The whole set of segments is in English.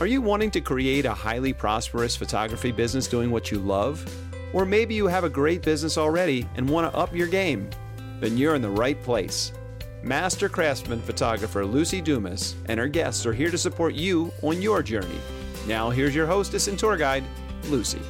Are you wanting to create a highly prosperous photography business doing what you love? Or maybe you have a great business already and want to up your game? Then you're in the right place. Master craftsman photographer Luci Dumas and her guests are here to support you on your journey. Now, here's your hostess and tour guide, Luci.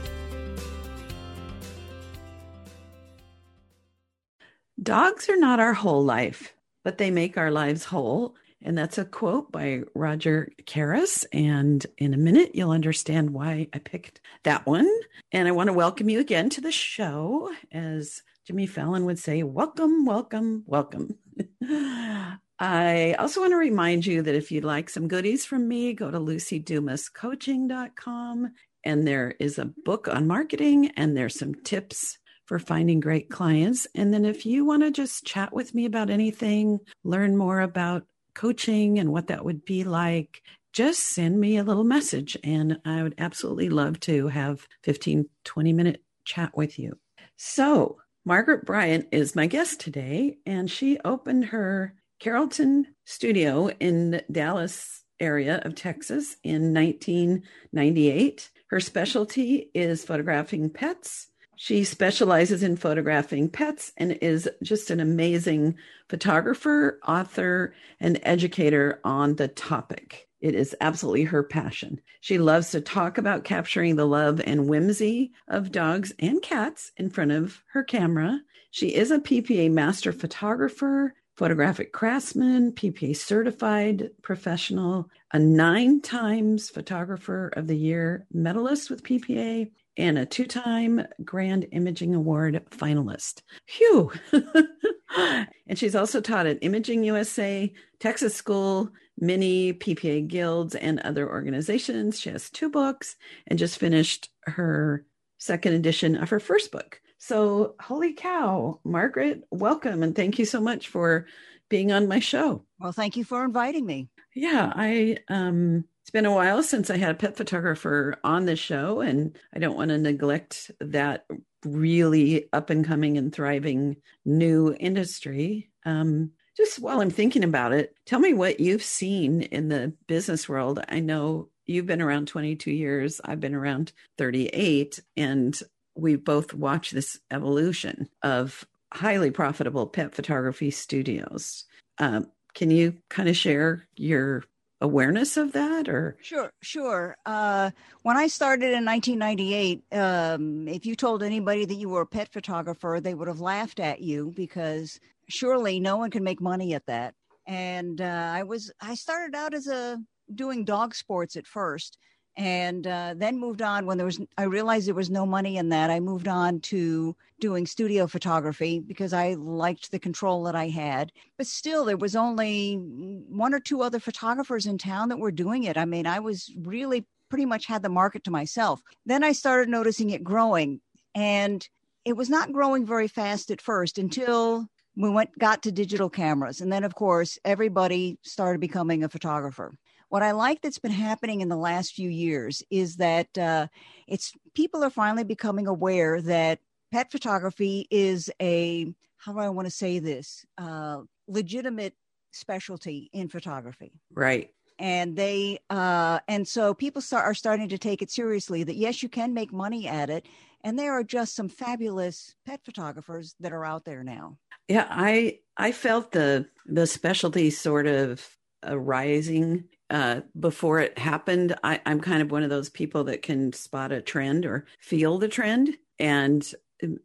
Dogs are not our whole life, but they make our lives whole. And that's a quote by Roger Caras. And in a minute, you'll understand why I picked that one. And I want to welcome you again to the show. As Jimmy Fallon would say, welcome, welcome, welcome. I also want to remind you that if you'd like some goodies from me, go to lucidumascoaching.com. And there is a book on marketing, and there's some tips for finding great clients. And then if you want to just chat with me about anything, learn more about coaching and what that would be like, just send me a little message and I would absolutely love to have 15 20 minute chat with you. So, Margaret Bryant is my guest today and she opened her Carrollton studio in the Dallas area of Texas in 1998. Her specialty is photographing pets she specializes in photographing pets and is just an amazing photographer, author, and educator on the topic. It is absolutely her passion. She loves to talk about capturing the love and whimsy of dogs and cats in front of her camera. She is a PPA master photographer, photographic craftsman, PPA certified professional, a nine times photographer of the year medalist with PPA, and a two time Grand Imaging Award finalist. Phew. and she's also taught at Imaging USA, Texas School, many PPA guilds, and other organizations. She has two books and just finished her second edition of her first book. So, holy cow, Margaret, welcome and thank you so much for being on my show. Well, thank you for inviting me. Yeah, I um it's been a while since I had a pet photographer on the show, and I don't want to neglect that really up and coming and thriving new industry. Um, just while I'm thinking about it, tell me what you've seen in the business world. I know you've been around 22 years, I've been around 38, and we both watched this evolution of highly profitable pet photography studios. Um, can you kind of share your awareness of that or? Sure sure. Uh, when i started in 1998 um, if you told anybody that you were a pet photographer they would have laughed at you because surely no one can make money at that. And uh, i was i started out as a doing dog sports at first and uh, then moved on when there was i realized there was no money in that i moved on to doing studio photography because i liked the control that i had. But still there was only one or two other photographers in town that were doing it. I mean i was really pretty much had the market to myself. Then i started noticing it growing and it was not growing very fast at first until we went got to digital cameras. And then of course everybody started becoming a photographer what I like that's been happening in the last few years is that uh, it's people are finally becoming aware that pet photography is a how do I want to say this uh, legitimate specialty in photography. Right. And they uh, and so people start, are starting to take it seriously. That yes, you can make money at it, and there are just some fabulous pet photographers that are out there now. Yeah, I I felt the the specialty sort of arising uh, before it happened. I, I'm kind of one of those people that can spot a trend or feel the trend. And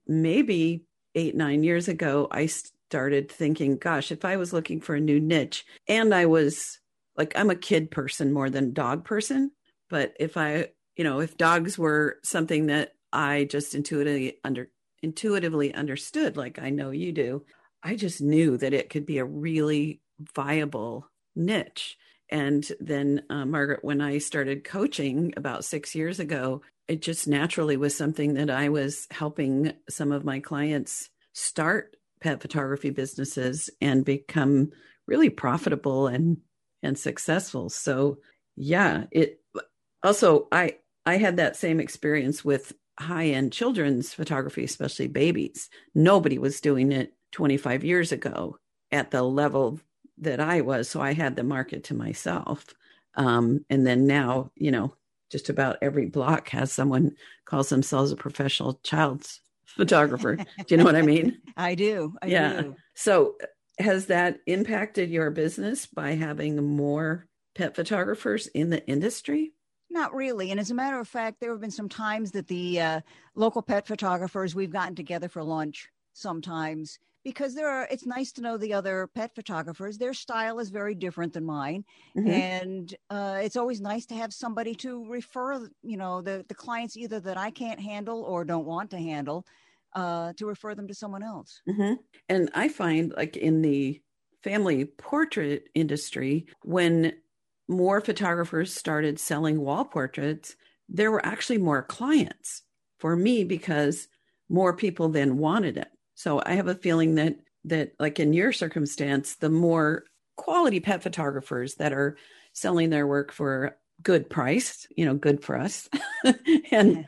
maybe eight, nine years ago, I started thinking, gosh, if I was looking for a new niche and I was like, I'm a kid person more than dog person. But if I, you know, if dogs were something that I just intuitively under intuitively understood, like I know you do, I just knew that it could be a really viable niche. And then, uh, Margaret, when I started coaching about six years ago, it just naturally was something that I was helping some of my clients start pet photography businesses and become really profitable and and successful. So, yeah, it also I I had that same experience with high-end children's photography, especially babies. Nobody was doing it 25 years ago at the level that I was. So I had the market to myself. Um, and then now, you know, just about every block has someone calls themselves a professional child's photographer. do you know what I mean? I do. I yeah. do. So has that impacted your business by having more pet photographers in the industry? Not really. And as a matter of fact, there have been some times that the uh, local pet photographers, we've gotten together for lunch sometimes because there are it's nice to know the other pet photographers their style is very different than mine mm-hmm. and uh, it's always nice to have somebody to refer you know the the clients either that i can't handle or don't want to handle uh, to refer them to someone else mm-hmm. and i find like in the family portrait industry when more photographers started selling wall portraits there were actually more clients for me because more people then wanted it so I have a feeling that that like in your circumstance, the more quality pet photographers that are selling their work for good price, you know, good for us, and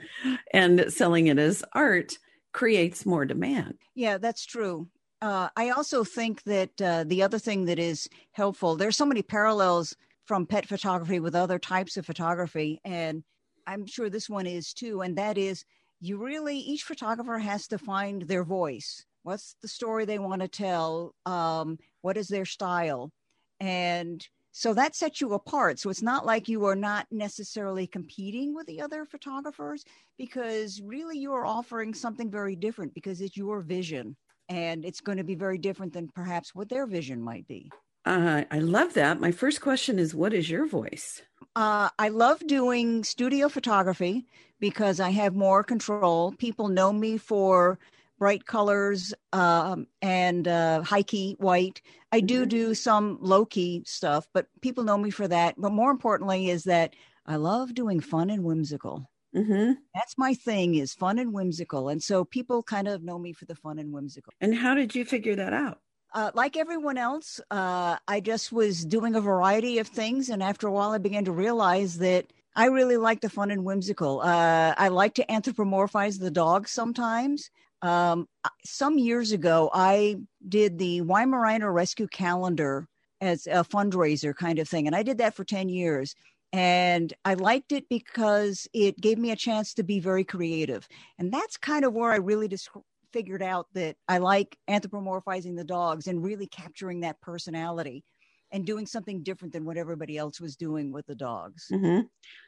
and selling it as art creates more demand. Yeah, that's true. Uh, I also think that uh, the other thing that is helpful, there's so many parallels from pet photography with other types of photography, and I'm sure this one is too, and that is you really each photographer has to find their voice. What's the story they want to tell? Um, what is their style? And so that sets you apart. So it's not like you are not necessarily competing with the other photographers because really you are offering something very different because it's your vision and it's going to be very different than perhaps what their vision might be. Uh, I love that. My first question is What is your voice? Uh, I love doing studio photography because I have more control. People know me for bright colors um, and uh, high key white. I do mm-hmm. do some low key stuff, but people know me for that. But more importantly, is that I love doing fun and whimsical. Mm-hmm. That's my thing is fun and whimsical. And so people kind of know me for the fun and whimsical. And how did you figure that out? Uh, like everyone else, uh, I just was doing a variety of things. And after a while, I began to realize that I really like the fun and whimsical. Uh, I like to anthropomorphize the dog sometimes. Um, some years ago, I did the Weimaraner Rescue Calendar as a fundraiser kind of thing. And I did that for 10 years. And I liked it because it gave me a chance to be very creative. And that's kind of where I really just figured out that I like anthropomorphizing the dogs and really capturing that personality and doing something different than what everybody else was doing with the dogs. Mm-hmm.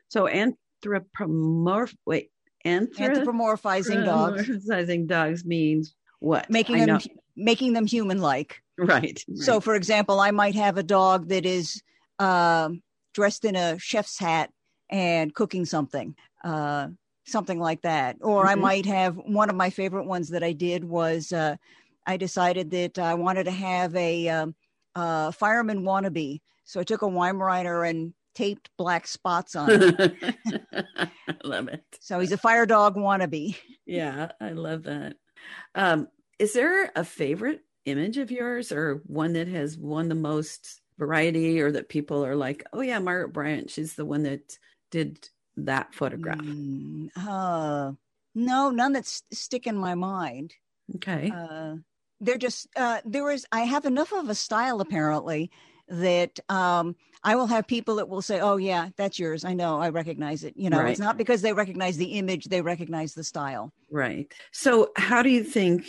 So anthropomorph wait anthropomorphizing dogs. Anthropomorphizing dogs means what? Making them making them human like. Right, right, So, for example, I might have a dog that is uh, dressed in a chef's hat and cooking something. Uh, something like that. Or mm-hmm. I might have one of my favorite ones that I did was uh, I decided that I wanted to have a um, uh, fireman wannabe. So I took a Weimaraner and taped black spots on it. I love it. So he's a fire dog wannabe. Yeah, I love that. Um, is there a favorite image of yours or one that has won the most variety or that people are like, oh, yeah, Margaret Bryant, she's the one that did that photograph? Mm, uh, no, none that stick in my mind. Okay. Uh, they're just uh, there is. I have enough of a style apparently that um, I will have people that will say, "Oh yeah, that's yours. I know. I recognize it." You know, right. it's not because they recognize the image; they recognize the style. Right. So, how do you think?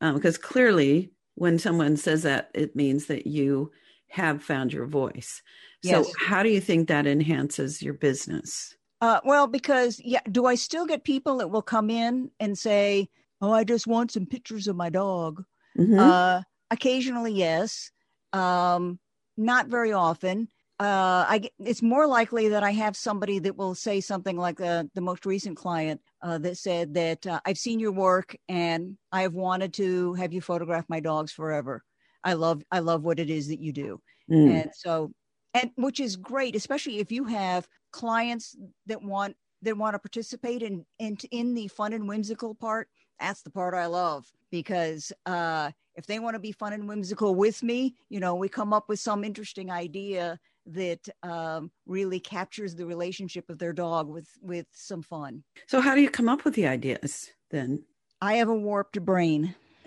Um because um, clearly, when someone says that, it means that you have found your voice. So, yes. how do you think that enhances your business? Uh, well, because yeah, do I still get people that will come in and say, "Oh, I just want some pictures of my dog"? Mm-hmm. Uh, occasionally, yes. Um, not very often. Uh, I it's more likely that I have somebody that will say something like uh, the most recent client uh, that said that uh, I've seen your work and I have wanted to have you photograph my dogs forever. I love I love what it is that you do, mm. and so and which is great, especially if you have clients that want that want to participate in in in the fun and whimsical part. That's the part I love because uh, if they want to be fun and whimsical with me, you know, we come up with some interesting idea that um, really captures the relationship of their dog with with some fun. So, how do you come up with the ideas then? I have a warped brain.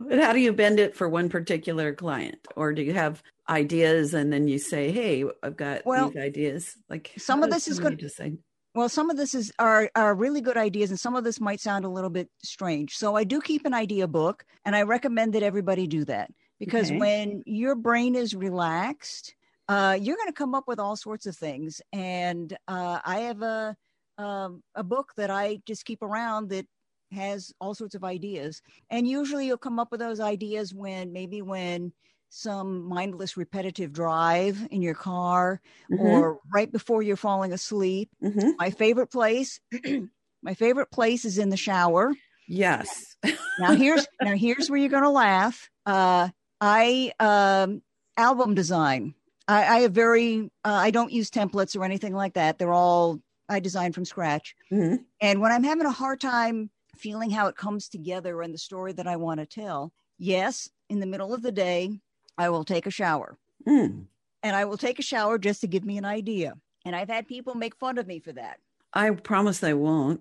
but how do you bend it for one particular client? Or do you have ideas and then you say hey i've got well, these ideas. Like some of this is good to say well some of this is are are really good ideas and some of this might sound a little bit strange. So i do keep an idea book and i recommend that everybody do that. Because okay. when your brain is relaxed uh, you're going to come up with all sorts of things. And uh, i have a um, a book that i just keep around that has all sorts of ideas. And usually you'll come up with those ideas when maybe when some mindless repetitive drive in your car mm-hmm. or right before you're falling asleep. Mm-hmm. My favorite place, my favorite place is in the shower. Yes. now here's now here's where you're gonna laugh. Uh I um album design. I, I have very uh, I don't use templates or anything like that. They're all I design from scratch. Mm-hmm. And when I'm having a hard time feeling how it comes together and the story that I want to tell. Yes, in the middle of the day, I will take a shower. Mm. And I will take a shower just to give me an idea. And I've had people make fun of me for that. I promise I won't.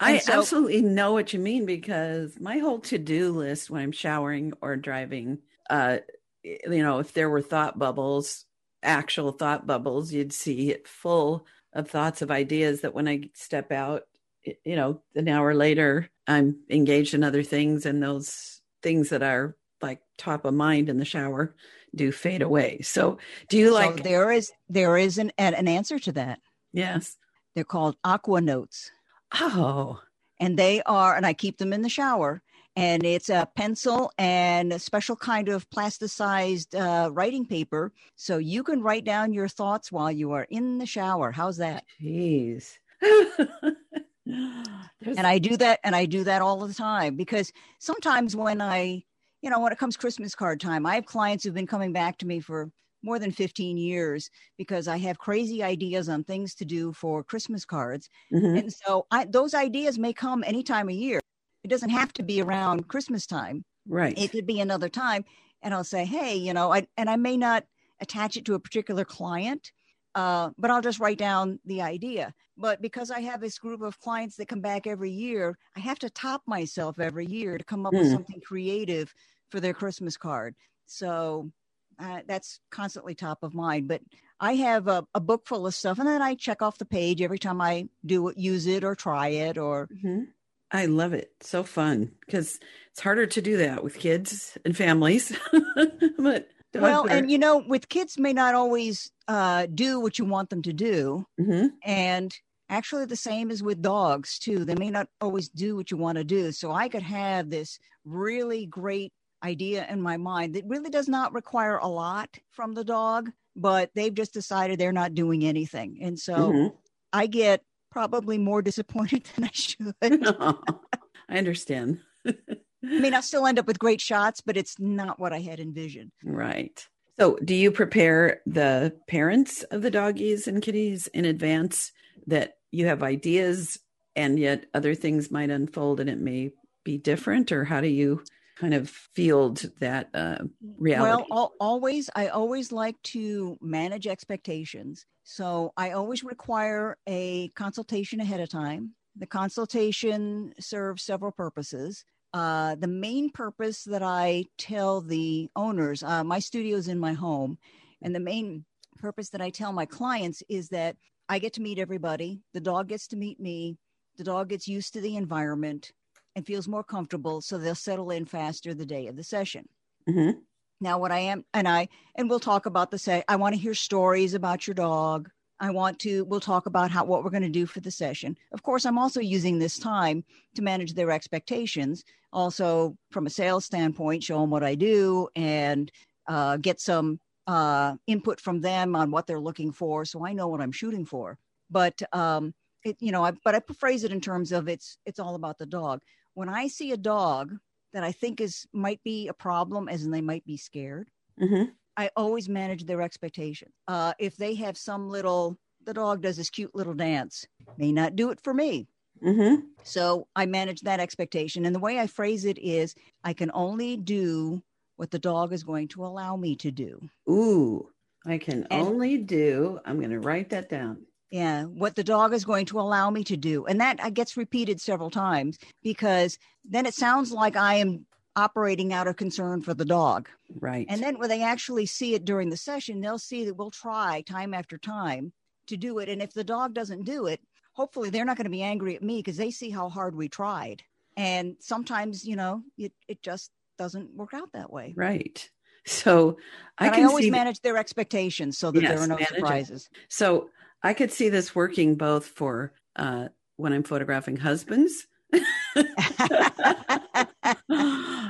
I so, absolutely know what you mean because my whole to do list when I'm showering or driving, uh, you know, if there were thought bubbles, actual thought bubbles, you'd see it full of thoughts of ideas that when I step out you know, an hour later, I'm engaged in other things, and those things that are like top of mind in the shower do fade away. So, do you like? So there is there is an an answer to that. Yes, they're called aqua notes. Oh, and they are, and I keep them in the shower. And it's a pencil and a special kind of plasticized uh, writing paper, so you can write down your thoughts while you are in the shower. How's that? Jeez. and I do that and I do that all the time because sometimes when I, you know, when it comes Christmas card time, I have clients who've been coming back to me for more than 15 years because I have crazy ideas on things to do for Christmas cards. Mm-hmm. And so I, those ideas may come any time of year. It doesn't have to be around Christmas time. Right. It could be another time. And I'll say, hey, you know, I, and I may not attach it to a particular client, uh, but I'll just write down the idea. But because I have this group of clients that come back every year, I have to top myself every year to come up mm. with hmm. something creative for their Christmas card. So uh, that's constantly top of mind. But I have a, a, book full of stuff, and then I check off the page every time I do use it, or try it, or. Mm-hmm. I love it. So fun because it's harder to do that with kids and families. but well, are... and you know, with kids may not always uh, do what you want them to do. Mm-hmm. And actually, the same as with dogs, too. They may not always do what you want to do. So I could have this really great idea in my mind that really does not require a lot from the dog, but they've just decided they're not doing anything. And so mm-hmm. I get probably more disappointed than I should. I understand. I mean, I'll still end up with great shots, but it's not what I had envisioned. Right. So, do you prepare the parents of the doggies and kitties in advance that you have ideas and yet other things might unfold and it may be different? Or how do you kind of field that uh, reality? Well, always, I always like to manage expectations. So, I always require a consultation ahead of time. The consultation serves several purposes. Uh, the main purpose that I tell the owners, uh, my studio is in my home, and the main purpose that I tell my clients is that I get to meet everybody. The dog gets to meet me. The dog gets used to the environment and feels more comfortable, so they'll settle in faster the day of the session. Mm-hmm. Now, what I am, and I, and we'll talk about the say, I want to hear stories about your dog. I want to, we'll talk about how, what we're going to do for the session. Of course, I'm also using this time to manage their expectations. Also, from a sales standpoint, show them what I do and uh, get some uh, input from them on what they're looking for. So I know what I'm shooting for. But, um, it, you know, I, but I phrase it in terms of it's, it's all about the dog. When I see a dog that I think is, might be a problem as in they might be scared. Mm-hmm I always manage their expectation. Uh, if they have some little, the dog does this cute little dance, may not do it for me. Mm-hmm. So I manage that expectation. And the way I phrase it is I can only do what the dog is going to allow me to do. Ooh, I can and, only do, I'm going to write that down. Yeah, what the dog is going to allow me to do. And that gets repeated several times because then it sounds like I am operating out of concern for the dog. Right. And then when they actually see it during the session, they'll see that we'll try time after time to do it. And if the dog doesn't do it, hopefully they're not going to be angry at me because they see how hard we tried. And sometimes, you know, it, it just doesn't work out that way. Right. So I but can I always see manage their expectations so that Yes, there are no surprises. So I could see this working both for uh, when I'm photographing husbands,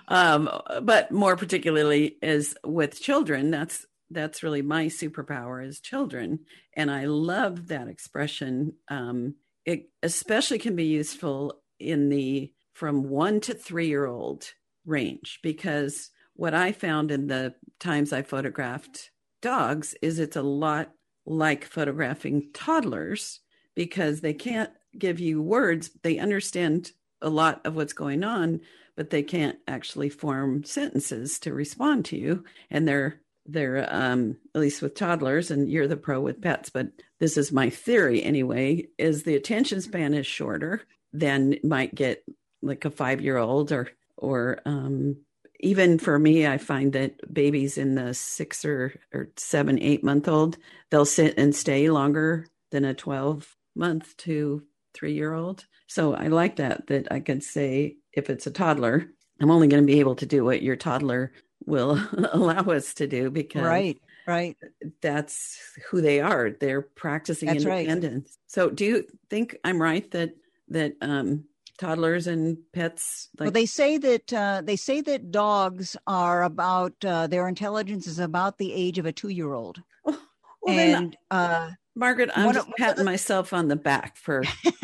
um, but more particularly is with children. That's that's really my superpower is children, and I love that expression. Um, it especially can be useful in the from one to three year old range because what I found in the times I photographed dogs is it's a lot like photographing toddlers because they can't give you words. They understand a lot of what's going on, but they can't actually form sentences to respond to you. And they're they're um, at least with toddlers, and you're the pro with pets, but this is my theory anyway. Is the attention span is shorter than might get like a five year old or or um, even for me, I find that babies in the six or, or seven, eight month old, they'll sit and stay longer than a 12 month to three year old. So I like that, that I could say if it's a toddler, I'm only going to be able to do what your toddler will allow us to do because Right, right. that's who they are. They're practicing That's right. independence. So do you think I'm right that, that, um, toddlers and pets like well, they say that uh, they say that dogs are about uh, their intelligence is about the age of a two-year-old, well, then and uh, Margaret, I'm just of- patting myself on the back for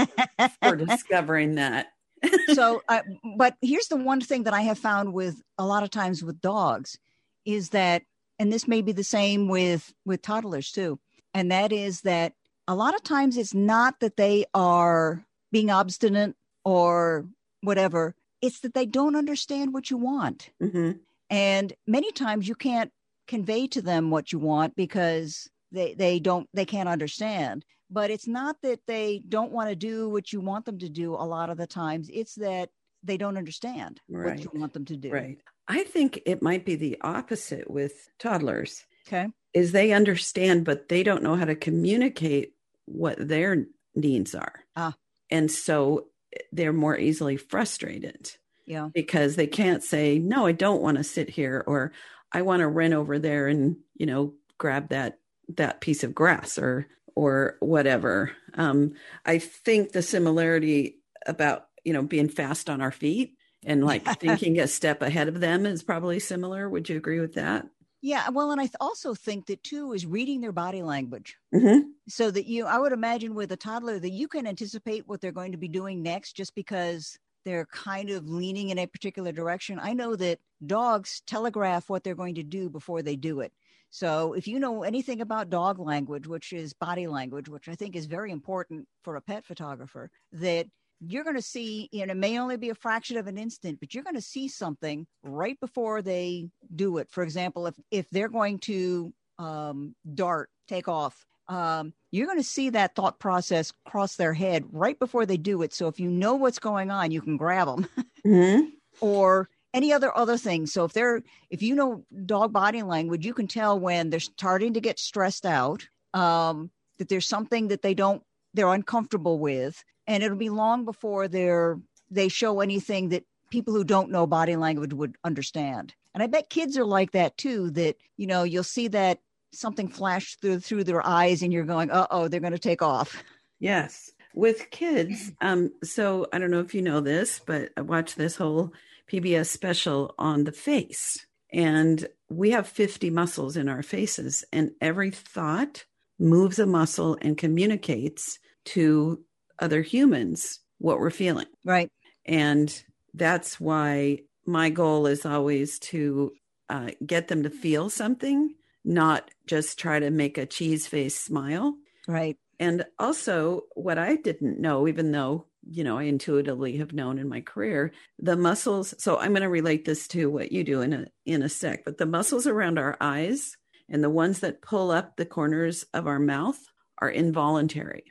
for discovering that. so uh, but here's the one thing that i have found with a lot of times with dogs is that and this may be the same with with toddlers too and that is that a lot of times it's not that they are being obstinate or whatever it's that they don't understand what you want hmm and many times you can't convey to them what you want because they they don't they can't understand but it's not that they don't want to do what you want them to do a lot of the times it's that they don't understand what you want them to do Right. I think it might be the opposite with toddlers. okay Is they understand, but they don't know how to communicate what their needs are. Ah. And so they're more easily frustrated yeah because they can't say, no, I don't want to sit here or I want to run over there and, you know, grab that that piece of grass or or whatever. Um, I think the similarity about, you know, being fast on our feet and like thinking a step ahead of them is probably similar. Would you agree with that? Yeah well and i th- also think that too is reading their body language. Hmm so that you i would imagine with a toddler that you can anticipate what they're going to be doing next just because they're kind of leaning in a particular direction. I know that dogs telegraph what they're going to do before they do it. So if you know anything about dog language which is body language which i think is very important for a pet photographer that you're going to see and it may only be a fraction of an instant but you're going to see something right before they do it for example if if they're going to um, dart take off um, you're going to see that thought process cross their head right before they do it. So if you know what's going on, you can grab them hmm or any other other things. So if they're if you know dog body language, you can tell when they're starting to get stressed out, um, that there's something that they don't they're uncomfortable with, and it'll be long before they're they show anything that people who don't know body language would understand. And I bet kids are like that too. That you know you'll see that something flash through through their eyes, and you're going, uh oh, they're going to take off. Yes. With kids, um, so I don't know if you know this, but I watched this whole PBS special on the face. And we have 50 muscles in our faces, and every thought moves a muscle and communicates to other humans what we're feeling. Right. And that's why my goal is always to uh, get them to feel something, not just try to make a cheese face smile. Right. And also, what I didn't know, even though, you know, I intuitively have known in my career, the muscles. So I'm going to relate this to what you do in a, in a sec, but the muscles around our eyes and the ones that pull up the corners of our mouth are involuntary,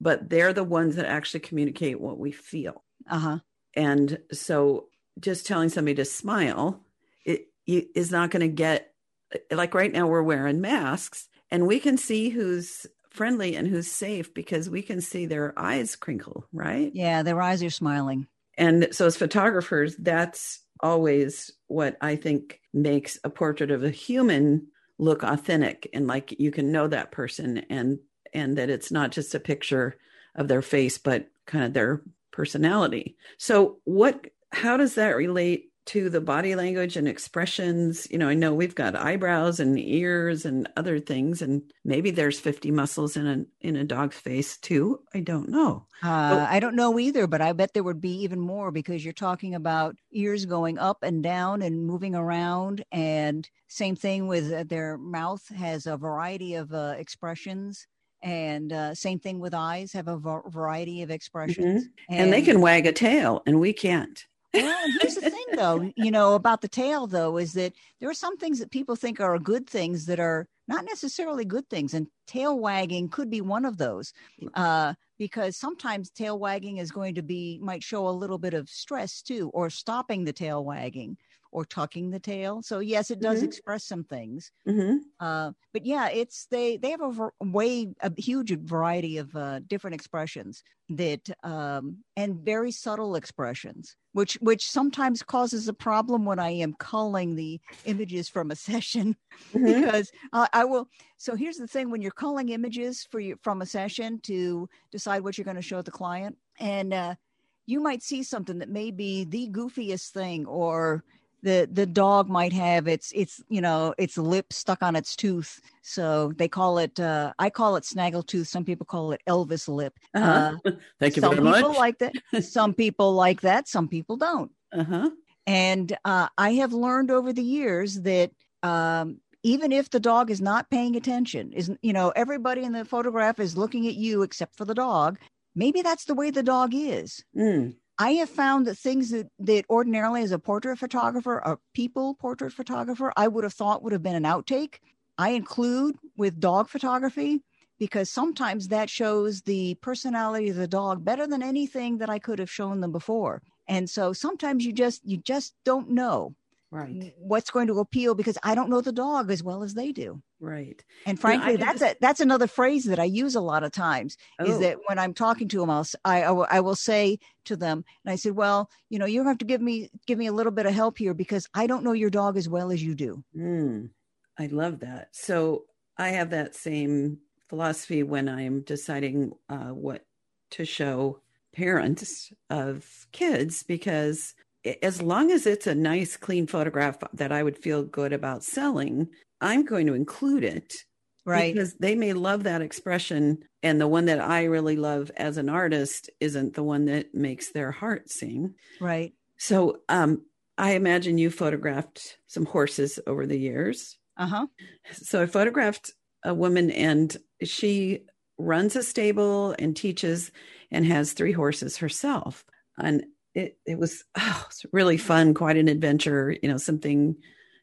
but they're the ones that actually communicate what we feel. Uh huh. And so just telling somebody to smile it, it is not going to get like right now we're wearing masks and we can see who's friendly and who's safe because we can see their eyes crinkle, right? Yeah, their eyes are smiling. And so as photographers, that's always what I think makes a portrait of a human look authentic and like you can know that person and and that it's not just a picture of their face but kind of their personality. So what how does that relate to the body language and expressions. You know, I know we've got eyebrows and ears and other things, and maybe there's 50 muscles in a in a dog's face too. I don't know. Uh, I don't know either, but I bet there would be even more because you're talking about ears going up and down and moving around, and same thing with uh, their mouth has a variety of uh, expressions and uh, same thing with eyes have a variety of expressions mm-hmm. and, and, they can wag a tail and we can't well, here's the thing, though, you know, about the tail, though, is that there are some things that people think are good things that are not necessarily good things. And tail wagging could be one of those uh, because sometimes tail wagging is going to be, might show a little bit of stress too, or stopping the tail wagging or tucking the tail. So yes, it does mm-hmm. express some things. Mm-hmm. Uh, but yeah, it's they they have a way a huge variety of uh, different expressions that um, and very subtle expressions, which which sometimes causes a problem when I am culling the images from a session mm-hmm. because uh, I will. So here's the thing: when you're culling images for you from a session to decide what you're going to show the client, and uh, you might see something that may be the goofiest thing or the the dog might have its its you know its lip stuck on its tooth. So they call it uh i call it snaggle tooth. Some people call it elvis lip. Uh-huh. uh, thank you some very people like that. Some people like that. Some people don't. Uh-huh. and uh, i have learned over the years that um even if the dog is not paying attention is you know everybody in the photograph is looking at you except for the dog maybe that's the way the dog is. Mm. I have found that things that, that ordinarily as a portrait photographer, a people portrait photographer, I would have thought would have been an outtake. I include with dog photography because sometimes that shows the personality of the dog better than anything that I could have shown them before. And so sometimes you just you just don't know right what's going to appeal because I don't know the dog as well as they do. Right. And frankly, that's just... a, that's another phrase that I use a lot of times oh. is that when I'm talking to them, I'll, I, I will, I will say to them, and I said, well, you know, you're going to have to give me, give me a little bit of help here because I don't know your dog as well as you do. Mm, I love that. So I have that same philosophy when I'm deciding uh, what to show parents of kids because as long as it's a nice clean photograph that I would feel good about selling, I'm going to include it. Right. Because they may love that expression. And the one that I really love as an artist isn't the one that makes their heart sing. Right. So um, I imagine you photographed some horses over the years. Uh huh. So I photographed a woman and she runs a stable and teaches and has three horses herself. And it, it was, oh, it was really fun, quite an adventure, you know, something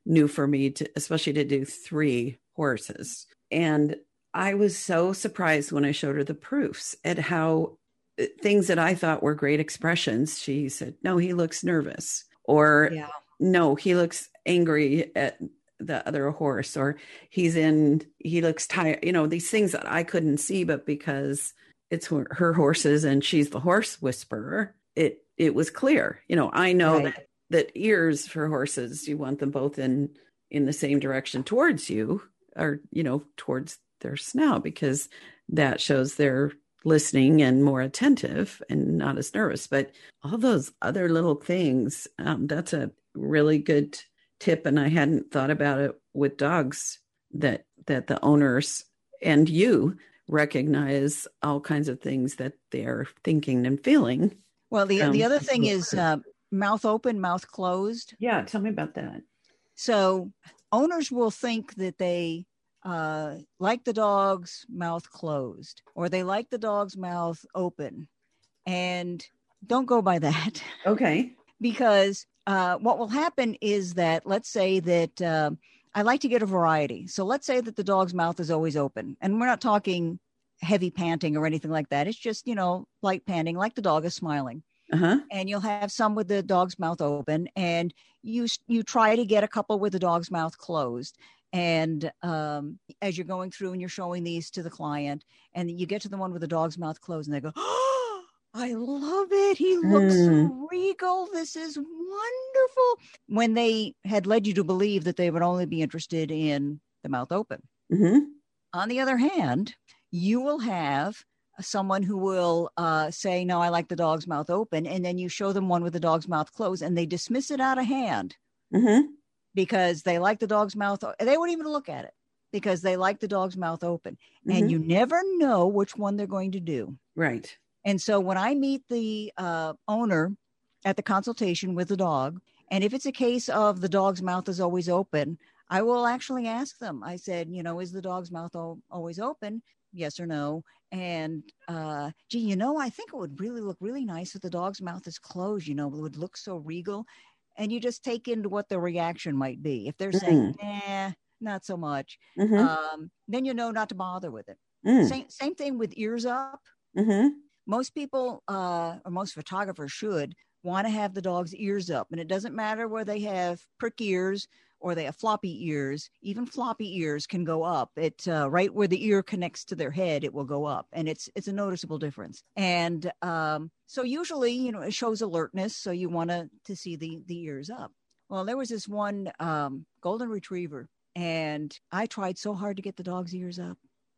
new for me to especially to do three horses and i was so surprised when i showed her the proofs at how uh, things that i thought were great expressions she said no he looks nervous or yeah. no he looks angry at the other horse or he's in he looks tired you know these things that i couldn't see but because it's her, her horses and she's the horse whisperer it it was clear you know i know right. that that ears for horses you want them both in in the same direction towards you or you know towards their snout because that shows they're listening and more attentive and not as nervous. But all those other little things um, that's a really good tip. And i hadn't thought about it with dogs that that the owners and you recognize all kinds of things that they're thinking and feeling. Well the um, the other thing is uh, mouth open, mouth closed. Yeah, tell me about that. So owners will think that they uh, like the dog's mouth closed or they like the dog's mouth open. And don't go by that. Okay. because uh, what will happen is that, let's say that uh, I like to get a variety. So let's say that the dog's mouth is always open. And we're not talking heavy panting or anything like that. It's just, you know, light panting, like the dog is smiling. Uh-huh. And you'll have some with the dog's mouth open, and you you try to get a couple with the dog's mouth closed. And um, as you're going through and you're showing these to the client, and you get to the one with the dog's mouth closed, and they go, "Oh, I love it! He looks Mm. so regal. This is wonderful." When they had led you to believe that they would only be interested in the mouth open. hmm On the other hand, you will have someone who will uh, say, No, I like the dog's mouth open. And then you show them one with the dog's mouth closed and they dismiss it out of hand hmm because they like the dog's mouth. They won't even look at it because they like the dog's mouth open. And Mhm. you never know which one they're going to do. Right. And so when I meet the uh, owner at the consultation with the dog, and if it's a case of the dog's mouth is always open, I will actually ask them. I said, you know, is the dog's mouth al- always open? Yes or no? And uh, gee, you know, I think it would really look really nice if the dog's mouth is closed. You know, it would look so regal. And you just take into what the reaction might be. If they're saying, nah, not so much, hmm um, then you know not to bother with it. mm Same, same thing with ears up hmm most people uh, or most photographers should want to have the dog's ears up and it doesn't matter where they have prick ears or they have floppy ears even floppy ears can go up. It uh, right where the ear connects to their head it will go up and it's it's a noticeable difference. And um, so usually you know it shows alertness so you want to to see the the ears up. Well there was this one um, golden retriever and i tried so hard to get the dog's ears up.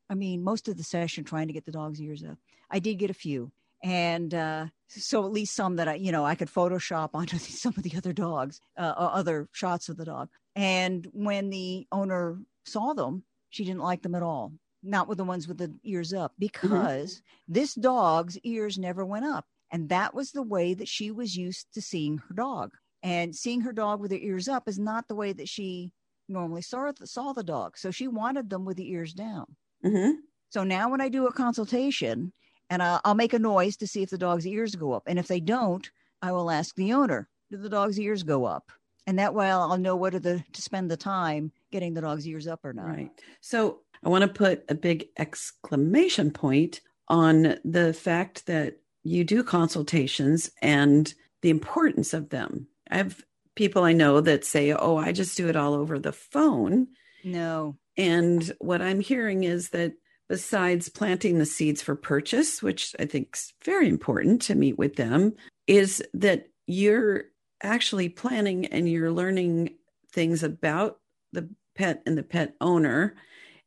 I mean most of the session trying to get the dog's ears up. I did get a few. And uh, so at least some that I, you know, I could Photoshop onto some of the other dogs, uh, other shots of the dog. And when the owner saw them, she didn't like them at all. Not with the ones with the ears up, because this dog's ears never went up. And that was the way that she was used to seeing her dog. And seeing her dog with her ears up is not the way that she normally saw, saw the dog. So she wanted them with the ears down. hmm So now when I do a consultation and I'll, I'll make a noise to see if the dog's ears go up. And if they don't, I will ask the owner, do the dog's ears go up? And that way I'll, I'll know whether the, to spend the time getting the dog's ears up or not. Right. So I want to put a big exclamation point on the fact that you do consultations and the importance of them. I have people I know that say, oh, I just do it all over the phone. No. And what I'm hearing is that besides planting the seeds for purchase, which I think is very important to meet with them, is that you're actually planning and you're learning things about the pet and the pet owner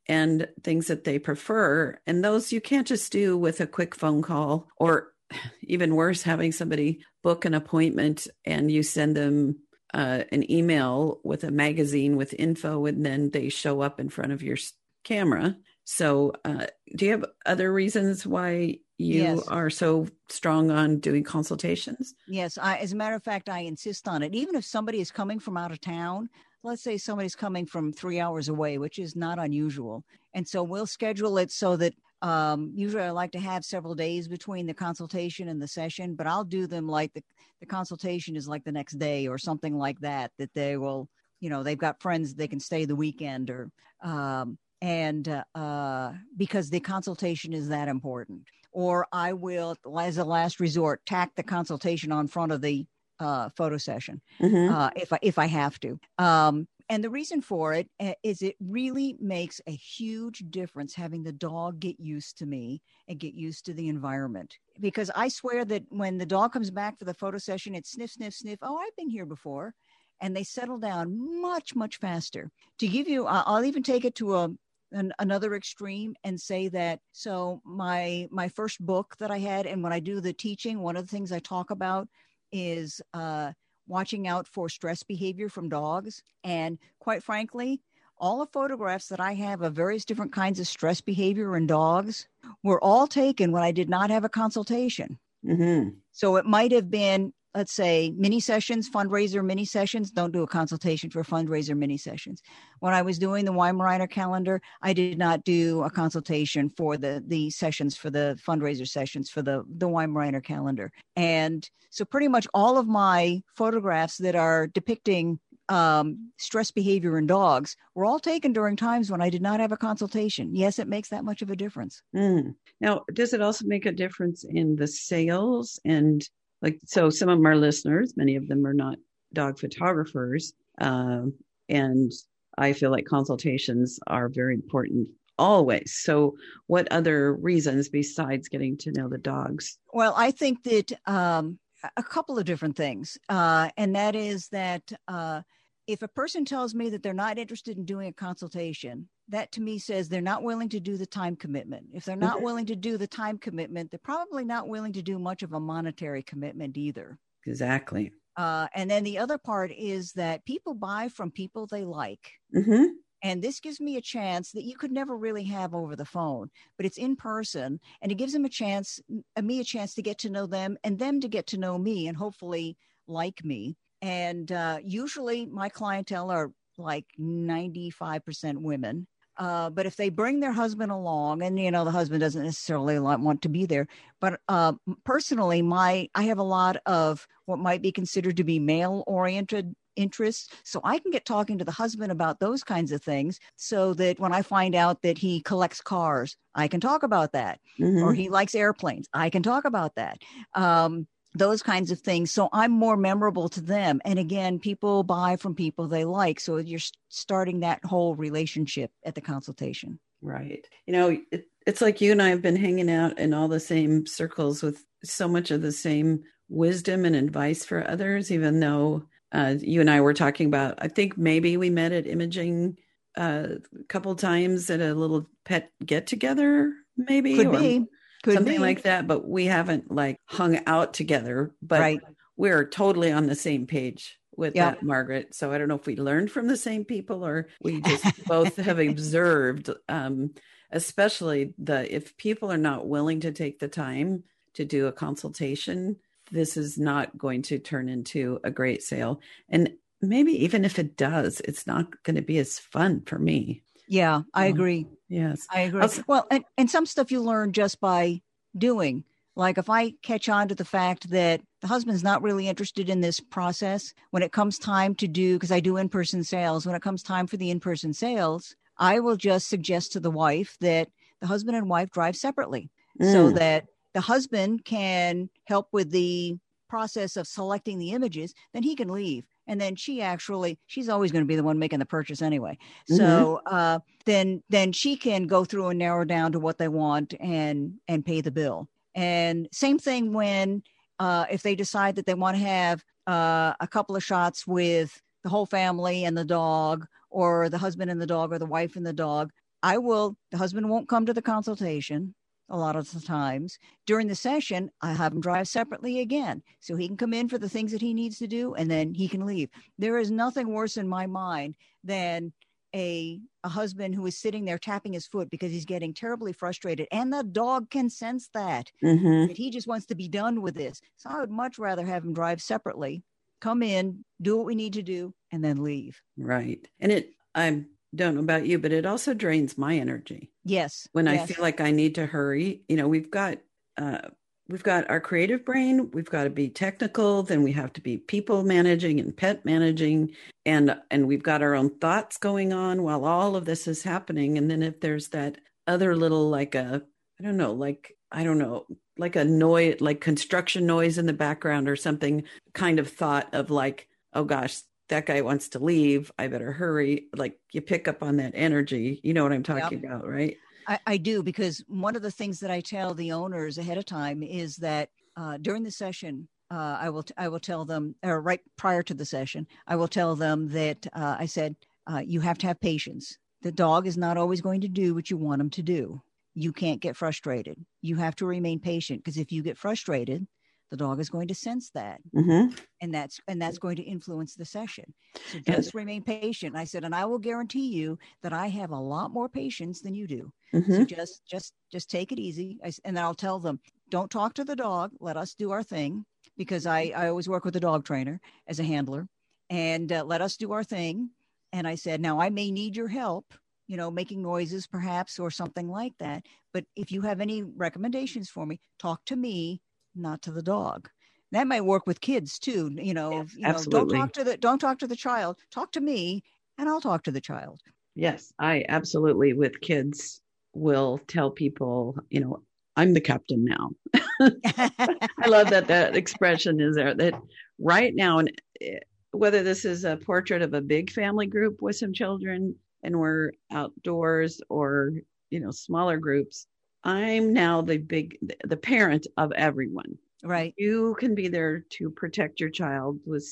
and things that they prefer. And those you can't just do with a quick phone call or even worse, having somebody book an appointment and you send them uh, an email with a magazine with info and then they show up in front of your camera. So, uh, do you have other reasons why you Yes. are so strong on doing consultations? Yes. I, as a matter of fact, I insist on it. Even if somebody is coming from out of town, let's say somebody's coming from three hours away, which is not unusual. And so we'll schedule it so that um, usually I like to have several days between the consultation and the session, but I'll do them like the, the consultation is like the next day or something like that, that they will, you know, they've got friends they can stay the weekend or, um, and uh, uh, because the consultation is that important. Or I will, as a last resort, tack the consultation on front of the uh, photo session Mhm. uh, if I if I have to. Um, and the reason for it uh, it really makes a huge difference having the dog get used to me and get used to the environment. Because I swear that when the dog comes back for the photo session, it sniff, sniff, sniff. Oh, I've been here before. And they settle down much, much faster. To give you, I'll even take it to a an, another extreme and say that so my my first book that i had and when i do the teaching one of the things i talk about is uh, watching out for stress behavior from dogs and quite frankly all the photographs that i have of various different kinds of stress behavior in dogs were all taken when i did not have a consultation Mhm. so it might have been, let's say, mini sessions, fundraiser mini sessions. Don't do a consultation for fundraiser mini sessions. When I was doing the Weimaraner calendar, I did not do a consultation for the the sessions for the fundraiser sessions for the the Weimaraner calendar. And so pretty much all of my photographs that are depicting um, stress behavior in dogs were all taken during times when I did not have a consultation. Yes, it makes that much of a difference. Mm. Now, does it also make a difference in the sales? And like, so some of our listeners, many of them are not dog photographers. Um, and I feel like consultations are very important always. So, what other reasons besides getting to know the dogs? Well, I think that um, a couple of different things, uh, and that is that uh, if a person tells me that they're not interested in doing a consultation, that to me says they're not willing to do the time commitment. If they're not willing to do the time commitment, they're probably not willing to do much of a monetary commitment either. Exactly. Uh, and then the other part is that people buy from people they like. Mm-hmm. And this gives me a chance that you could never really have over the phone, but it's in person and it gives them a chance, uh, me a chance to get to know them and them to get to know me and hopefully like me. And uh, usually my clientele are like 95% women. Uh, but if they bring their husband along, and you know the husband doesn't necessarily want to be there, but uh, personally, my I have a lot of what might be considered to be male oriented interests. So I can get talking to the husband about those kinds of things so that when I find out that he collects cars, I can talk about that. Mm-hmm. Or he likes airplanes, I can talk about that. Um, those kinds of things. So I'm more memorable to them. And again, people buy from people they like. So you're starting that whole relationship at the consultation. Right. You know, it, it's like you and I have been hanging out in all the same circles with so much of the same wisdom and advice for others, even though uh, you and I were talking about, I think maybe we met at imaging uh, a couple times at a little pet get together, maybe. Could be. Could something be. like that, but we haven't like hung out together. But Right. we're totally on the same page with Yeah. that, Margaret. So I don't know if we learned from the same people or we just both have observed, um, especially the if people are not willing to take the time to do a consultation, this is not going to turn into a great sale. And maybe even if it does, it's not going to be as fun for me. Yeah, I Yeah. agree. Yes. I agree. Also- well, and, and some stuff you learn just by doing. Like if I catch on to the fact that the husband's not really interested in this process, when it comes time to do, because I do in person sales, when it comes time for the in person sales, I will just suggest to the wife that the husband and wife drive separately so Mm. that the husband can help with the process of selecting the images, then he can leave. And then she actually, she's always going to be the one making the purchase anyway. So uh, then, then she can go through and narrow down to what they want and and pay the bill. And same thing when uh, if they decide that they want to have uh, a couple of shots with the whole family and the dog, or the husband and the dog, or the wife and the dog. I will. The husband won't come to the consultation a lot of the times during the session i have him drive separately again so he can come in for the things that he needs to do and then he can leave there is nothing worse in my mind than a a husband who is sitting there tapping his foot because he's getting terribly frustrated and the dog can sense that Mhm. that he just wants to be done with this so i would much rather have him drive separately come in do what we need to do and then leave Right. And it, I don't know about you, but it also drains my energy. yes. When yes. I feel like I need to hurry, you know, we've got uh we've got our creative brain, we've got to be technical, then we have to be people managing and pet managing. And and we've got our own thoughts going on while all of this is happening. And then if there's that other little like a I don't know, like I don't know, like a noise like construction noise in the background or something kind of thought of like, oh gosh, that guy wants to leave. I better hurry. Like you pick up on that energy. You know what I'm talking about, right? I, I do because one of the things that I tell the owners ahead of time is that uh, during the session, uh, I will I will tell them, or right prior to the session, I will tell them that uh, I said uh, you have to have patience. The dog is not always going to do what you want him to do. You can't get frustrated. You have to remain patient because if you get frustrated, the dog is going to sense that. Mm-hmm. and that's and that's going to influence the session. So just remain patient. I said and i will guarantee you that i have a lot more patience than you do. Mm-hmm. so just just just take it easy. I and then i'll tell them don't talk to the dog. Let us do our thing because i i always work with a dog trainer as a handler. And uh, let us do our thing. And i said now i may need your help you know making noises perhaps or something like that. But if you have any recommendations for me talk to me not to the dog that might work with kids too. You know, Yes, you know, don't talk to the don't talk to the child. Talk to me, and I'll talk to the child. Yes, I absolutely with kids will tell people, you know, I'm the captain now. I love that that expression is there. That right now, and eh, whether this is a portrait of a big family group with some children and we're outdoors, or you know, smaller groups, I'm now the big the parent of everyone. right. You can be there to protect your child with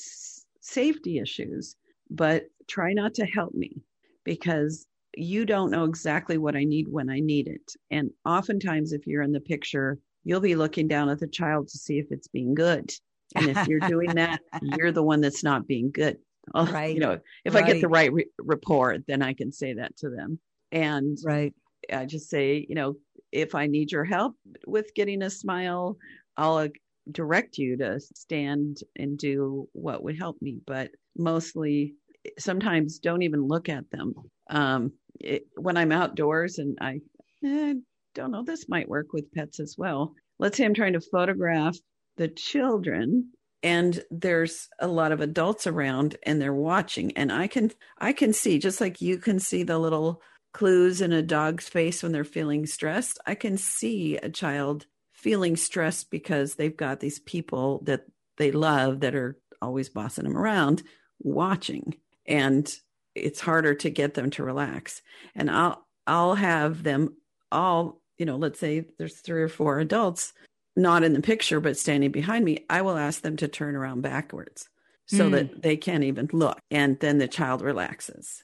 safety issues, but try not to help me because you don't know exactly what I need when I need it. And oftentimes, if you're in the picture, you'll be looking down at the child to see if it's being good. And if you're doing that, you're the one that's not being good. Right. You know, if I get the right re- rapport, then I can say that to them. And Right. I just say, you know, if I need your help with getting a smile, I'll uh, direct you to stand and do what would help me. But mostly, sometimes don't even look at them. Um, it, when I'm outdoors and I eh, don't know, this might work with pets as well. Let's say I'm trying to photograph the children and there's a lot of adults around and they're watching and i can i can see just like you can see the little clues in a dog's face when they're feeling stressed i can see a child feeling stressed because they've got these people that they love that are always bossing them around watching. And it's harder to get them to relax. And i'll i'll have them all you know let's say there's three or four adults not in the picture but standing behind me i will ask them to turn around backwards so Mm. that they can't even look. And then the child relaxes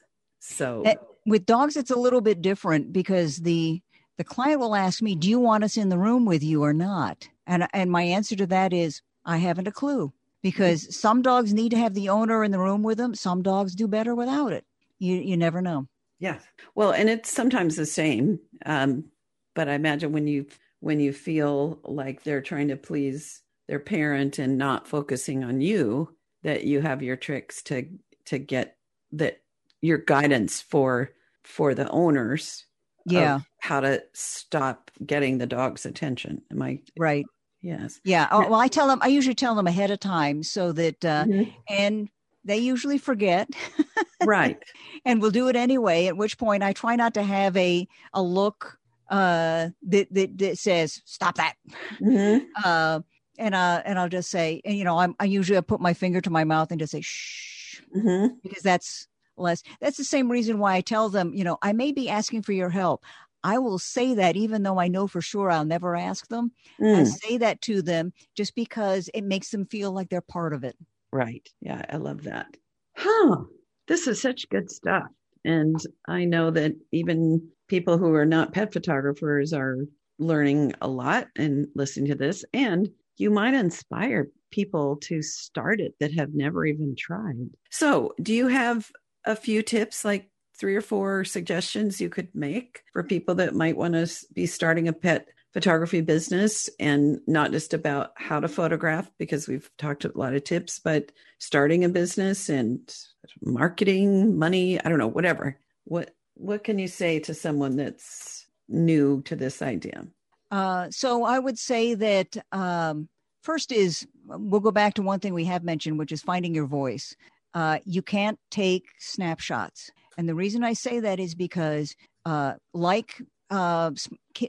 so Eh, With dogs, it's a little bit different because the the client will ask me, "Do you want us in the room with you or not?" And and my answer to that is, I haven't a clue because some dogs need to have the owner in the room with them. Some dogs do better without it. You you never know. Yeah. Well, and it's sometimes the same. Um, but I imagine when you when you feel like they're trying to please their parent and not focusing on you, that you have your tricks to to get that your guidance for for the owners of Yeah, how to stop getting the dog's attention. Am I right. yes. Yeah. Oh, well, I tell them. I usually tell them ahead of time so that uh, Mhm. and they usually forget Right. and we'll do it anyway. At which point, I try not to have a a look uh, that, that that says "stop that," Mhm. uh, and uh, and I'll just say, and you know, I'm, I usually put my finger to my mouth and just say "shh," Mhm. because that's less. That's the same reason why I tell them, you know, I may be asking for your help. I will say that even though I know for sure I'll never ask them. I Mm. say that to them just because it makes them feel like they're part of it. Right. Yeah, I love that. Huh. This is such good stuff. And I know that even people who are not pet photographers are learning a lot and listening to this. And you might inspire people to start it that have never even tried. So, do you have a few tips, like three or four suggestions you could make for people that might want to be starting a pet photography business and not just about how to photograph because we've talked a lot of tips but starting a business and marketing money i don't know whatever what what can you say to someone that's new to this idea Uh, so I would say that um, first is we'll go back to one thing we have mentioned, which is finding your voice. Uh, you can't take snapshots, and the reason I say that is because, uh, like uh,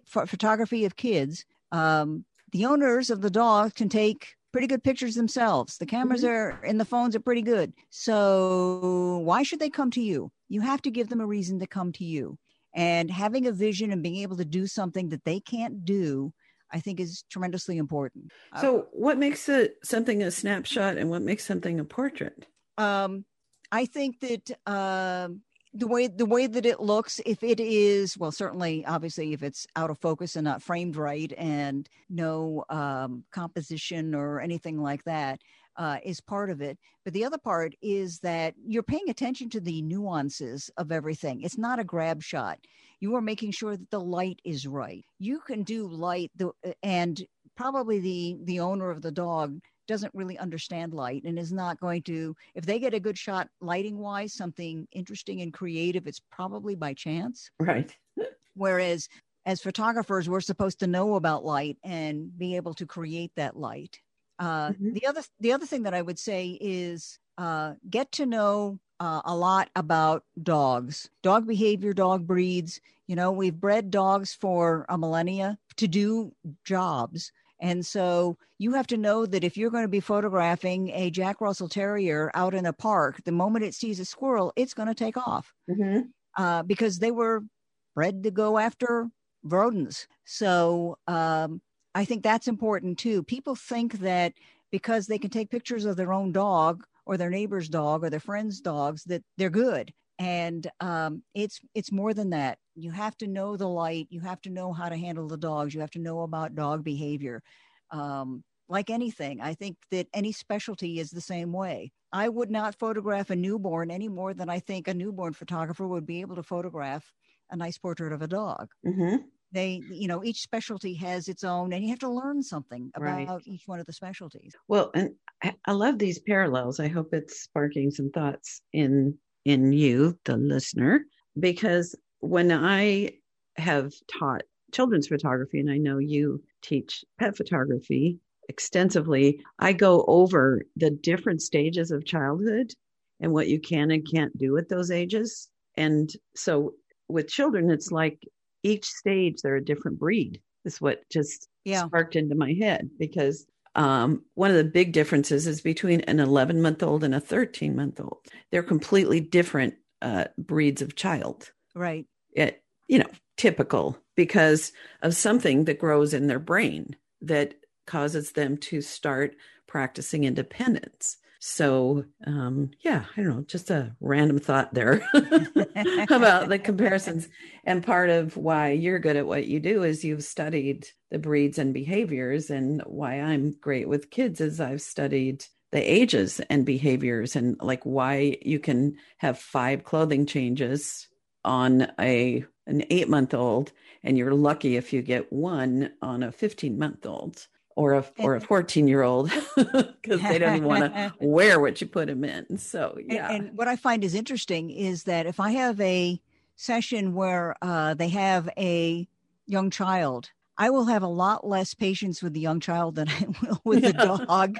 photography of kids, um, the owners of the dog can take pretty good pictures themselves. The cameras are in the phones are pretty good. So why should they come to you? You have to give them a reason to come to you and having a vision and being able to do something that they can't do i think is tremendously important so what makes a something a snapshot and what makes something a portrait um, i think that um, the way the way that it looks if it is well certainly obviously if it's out of focus and not framed right and no um, composition or anything like that uh, is part of it. But the other part is that you're paying attention to the nuances of everything. It's not a grab shot. You are making sure that the light is right. You can do light the, and probably the the owner of the dog doesn't really understand light and is not going to if they get a good shot lighting wise something interesting and creative it's probably by chance right whereas as photographers we're supposed to know about light and be able to create that light Uh, mm-hmm. The other the other thing that I would say is uh, get to know uh, a lot about dogs, dog behavior, dog breeds. You know, we've bred dogs for a millennia to do jobs. And so you have to know that if you're going to be photographing a Jack Russell Terrier out in a park, the moment it sees a squirrel, it's going to take off mm-hmm. uh, because they were bred to go after rodents. So um, I think that's important too. People think that because they can take pictures of their own dog or their neighbor's dog or their friend's dogs that they're good and um, it's it's more than that. You have to know the light. You have to know how to handle the dogs. You have to know about dog behavior. Um, like anything i think that any specialty is the same way. I would not photograph a newborn any more than i think a newborn photographer would be able to photograph a nice portrait of a dog. Mm-hmm. they you know each specialty has its own and you have to learn something about right. each one of the specialties. Well and I love these parallels. I hope it's sparking some thoughts in in you, the listener, because when I have taught children's photography, and I know you teach pet photography extensively, I go over the different stages of childhood and what you can and can't do at those ages. And so with children, it's like each stage they're a different breed. Is what just yeah. sparked into my head because um, one of the big differences is between an 11 month old and a 13 month old. They're completely different uh, breeds of child. Right. It, you know, typical because of something that grows in their brain that causes them to start practicing independence. So, um, yeah, I don't know, just a random thought there about the comparisons. And part of why you're good at what you do is you've studied the breeds and behaviors. And why I'm great with kids is I've studied the ages and behaviors and like why you can have five clothing changes on a an eight month old and you're lucky if you get one on a 15 month old or a or a 14 year old because they don't even want to wear what you put them in. So yeah. and, and, what i find is interesting is that if i have a session where uh, they have a young child i will have a lot less patience with the young child than i will with yeah. the dog.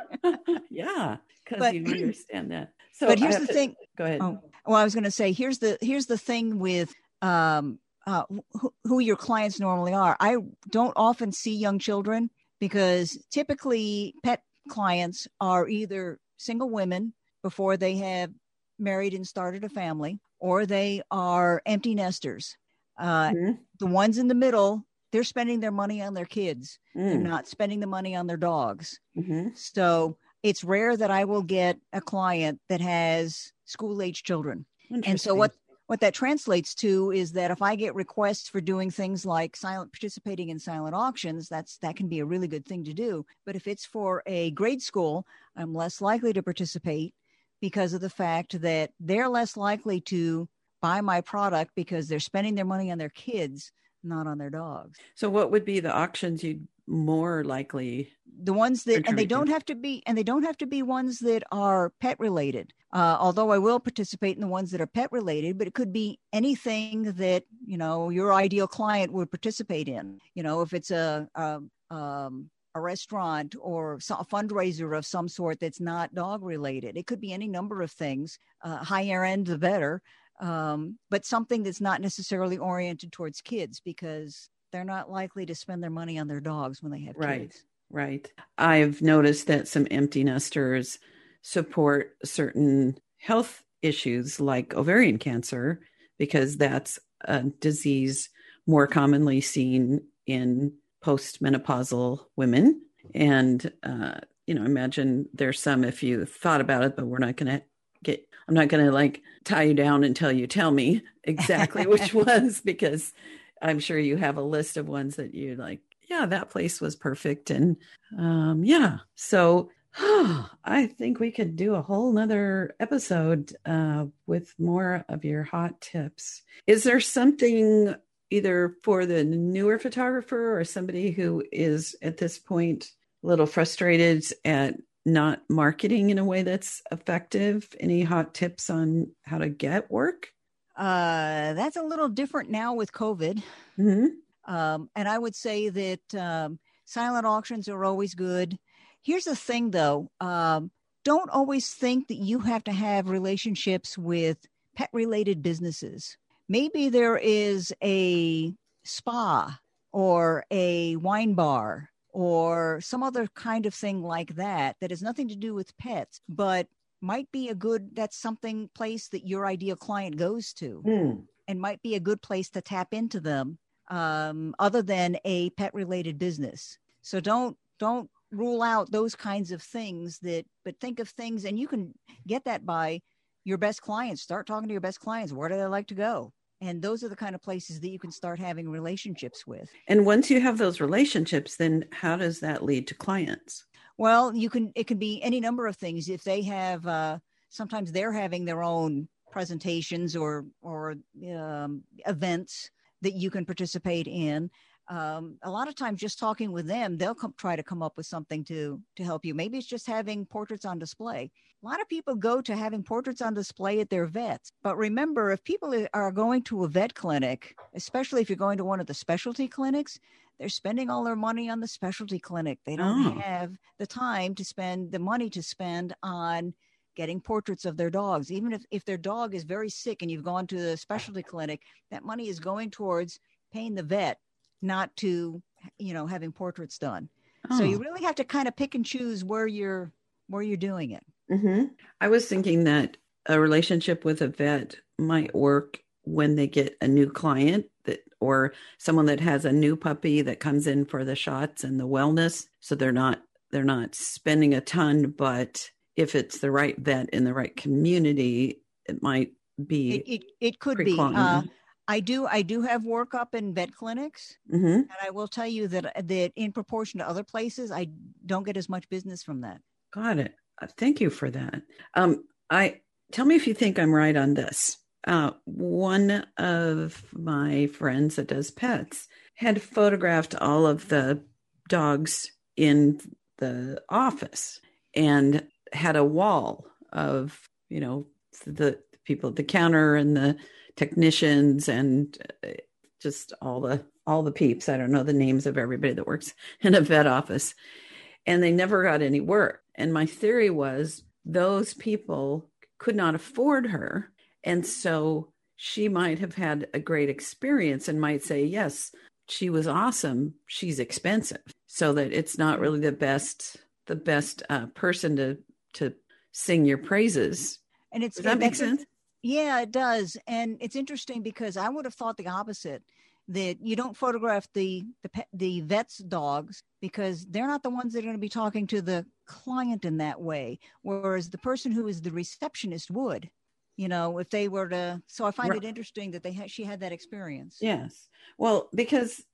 Yeah because you understand that. So but here's the to, thing go ahead. Oh, well i was going to say here's the here's the thing with um, uh, who, who your clients normally are. I don't often see young children because typically pet clients are either single women before they have married and started a family, or they are empty nesters. Uh, mm-hmm. The ones in the middle, they're spending their money on their kids. Mm. They're not spending the money on their dogs. Mm-hmm. So it's rare that I will get a client that has school age children. And so what what that translates to is that if I get requests for doing things like silent participating in silent auctions, that's that can be a really good thing to do. But if it's for a grade school, I'm less likely to participate because of the fact that they're less likely to buy my product because they're spending their money on their kids, not on their dogs. So what would be the auctions you'd more likely the ones that and they don't have to be and they don't have to be ones that are pet related uh, although i will participate in the ones that are pet related but it could be anything that you know your ideal client would participate in you know if it's a, a um, a restaurant or a fundraiser of some sort that's not dog related. It could be any number of things. Uh, higher end, the better. Um, but something that's not necessarily oriented towards kids because they're not likely to spend their money on their dogs when they have right, kids. Right. I've noticed that some empty nesters support certain health issues like ovarian cancer because that's a disease more commonly seen in postmenopausal women. And, uh, you know, imagine there's some if you thought about it, but we're not going to get, I'm not going to like tie you down until you tell me exactly which ones because I'm sure you have a list of ones that you like, yeah, that place was perfect. And um, yeah, so I think we could do a whole nother episode uh, with more of your hot tips. Is there something either for the newer photographer or somebody who is at this point a little frustrated at not marketing in a way that's effective? Any hot tips on how to get work? Uh, that's a little different now with COVID. Mm-hmm. Um, and I would say that um, silent auctions are always good. Here's the thing, though. Um, don't always think that you have to have relationships with pet related businesses. Maybe there is a spa or a wine bar or some other kind of thing like that that has nothing to do with pets, but might be a good that's something place that your ideal client goes to Mm. and might be a good place to tap into them um, other than a pet related business so don't don't rule out those kinds of things that but think of things and you can get that by your best clients start talking to your best clients where do they like to go and those are the kind of places that you can start having relationships with And once you have those relationships, then how does that lead to clients? Well, you can. It can be any number of things. If they have, uh, sometimes they're having their own presentations or or um, events that you can participate in. Um, a lot of times, just talking with them, they'll come, try to come up with something to to help you. Maybe it's just having portraits on display. A lot of people go to having portraits on display at their vets. But remember, if people are going to a vet clinic, especially if you're going to one of the specialty clinics, they're spending all their money on the specialty clinic. They don't Oh. have the time to spend the money to spend on getting portraits of their dogs. Even if, if their dog is very sick and you've gone to the specialty clinic, that money is going towards paying the vet, not to, you know, having portraits done. So you Oh. really have to kind of pick and choose where you're where you're doing it. hmm I was thinking that a relationship with a vet might work when they get a new client that or someone that has a new puppy that comes in for the shots and the wellness so they're not they're not spending a ton but if it's the right vet in the right community it might be It it, it could be. Uh. I do I do have work up in vet clinics, Mhm. and I will tell you that that in proportion to other places, I don't get as much business from that. Got it. Uh, Thank you for that. Um, I tell me if you think I'm right on this. Uh, one of my friends that does pets had photographed all of the dogs in the office and had a wall of you know the people at the counter and the technicians and uh, just all the all the peeps. I don't know the names of everybody that works in a vet office and they never got any work. And my theory was those people could not afford her. And so she might have had a great experience and might say, yes, she was awesome. She's expensive. So that it's not really the best, the best uh, person to, to sing your praises. And it's Does that make sense? Yeah, it does, and it's interesting because I would have thought the opposite that you don't photograph the the pet, the vet's dogs because they're not the ones that are going to be talking to the client in that way, whereas the person who is the receptionist would. You know, if they were to. So I find Right. it interesting that they had she had that experience. Yes. Well, because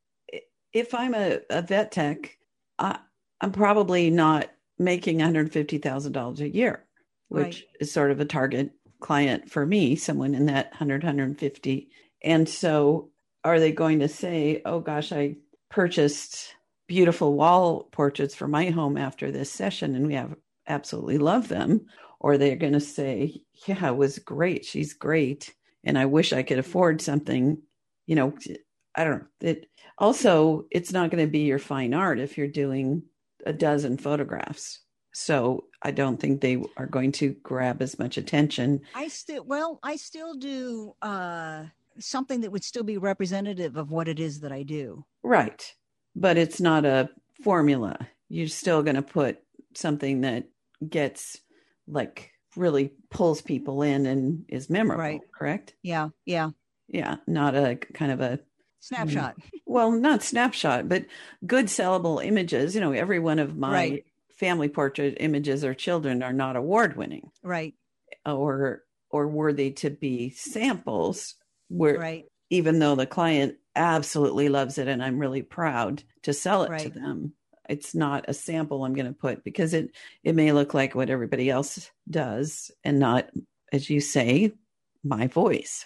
if I'm a, a vet tech, I, I'm probably not making $150,000 a year, which Right. is sort of a target client for me, someone in that 100, 150. And so are they going to say, oh gosh, I purchased beautiful wall portraits for my home after this session and we have absolutely love them? Or they're going to say, yeah, it was great. She's great. And I wish I could afford something you know i don't know it also it's not going to be your fine art if you're doing a dozen photographs so i don't think they are going to grab as much attention I still well, I still do uh something that would still be representative of what it is that I do. right but it's not a formula you're still going to put something that gets like really pulls people in and is memorable Right. correct Yeah, yeah. yeah not a kind of a Snapshot. well not snapshot but good sellable images you know every one of my Right. Family portrait images or children are not award winning Right, or or worthy to be samples where right. even though the client absolutely loves it and i'm really proud to sell it to them it's not a sample i'm going to put because it it may look like what everybody else does and not as you say my voice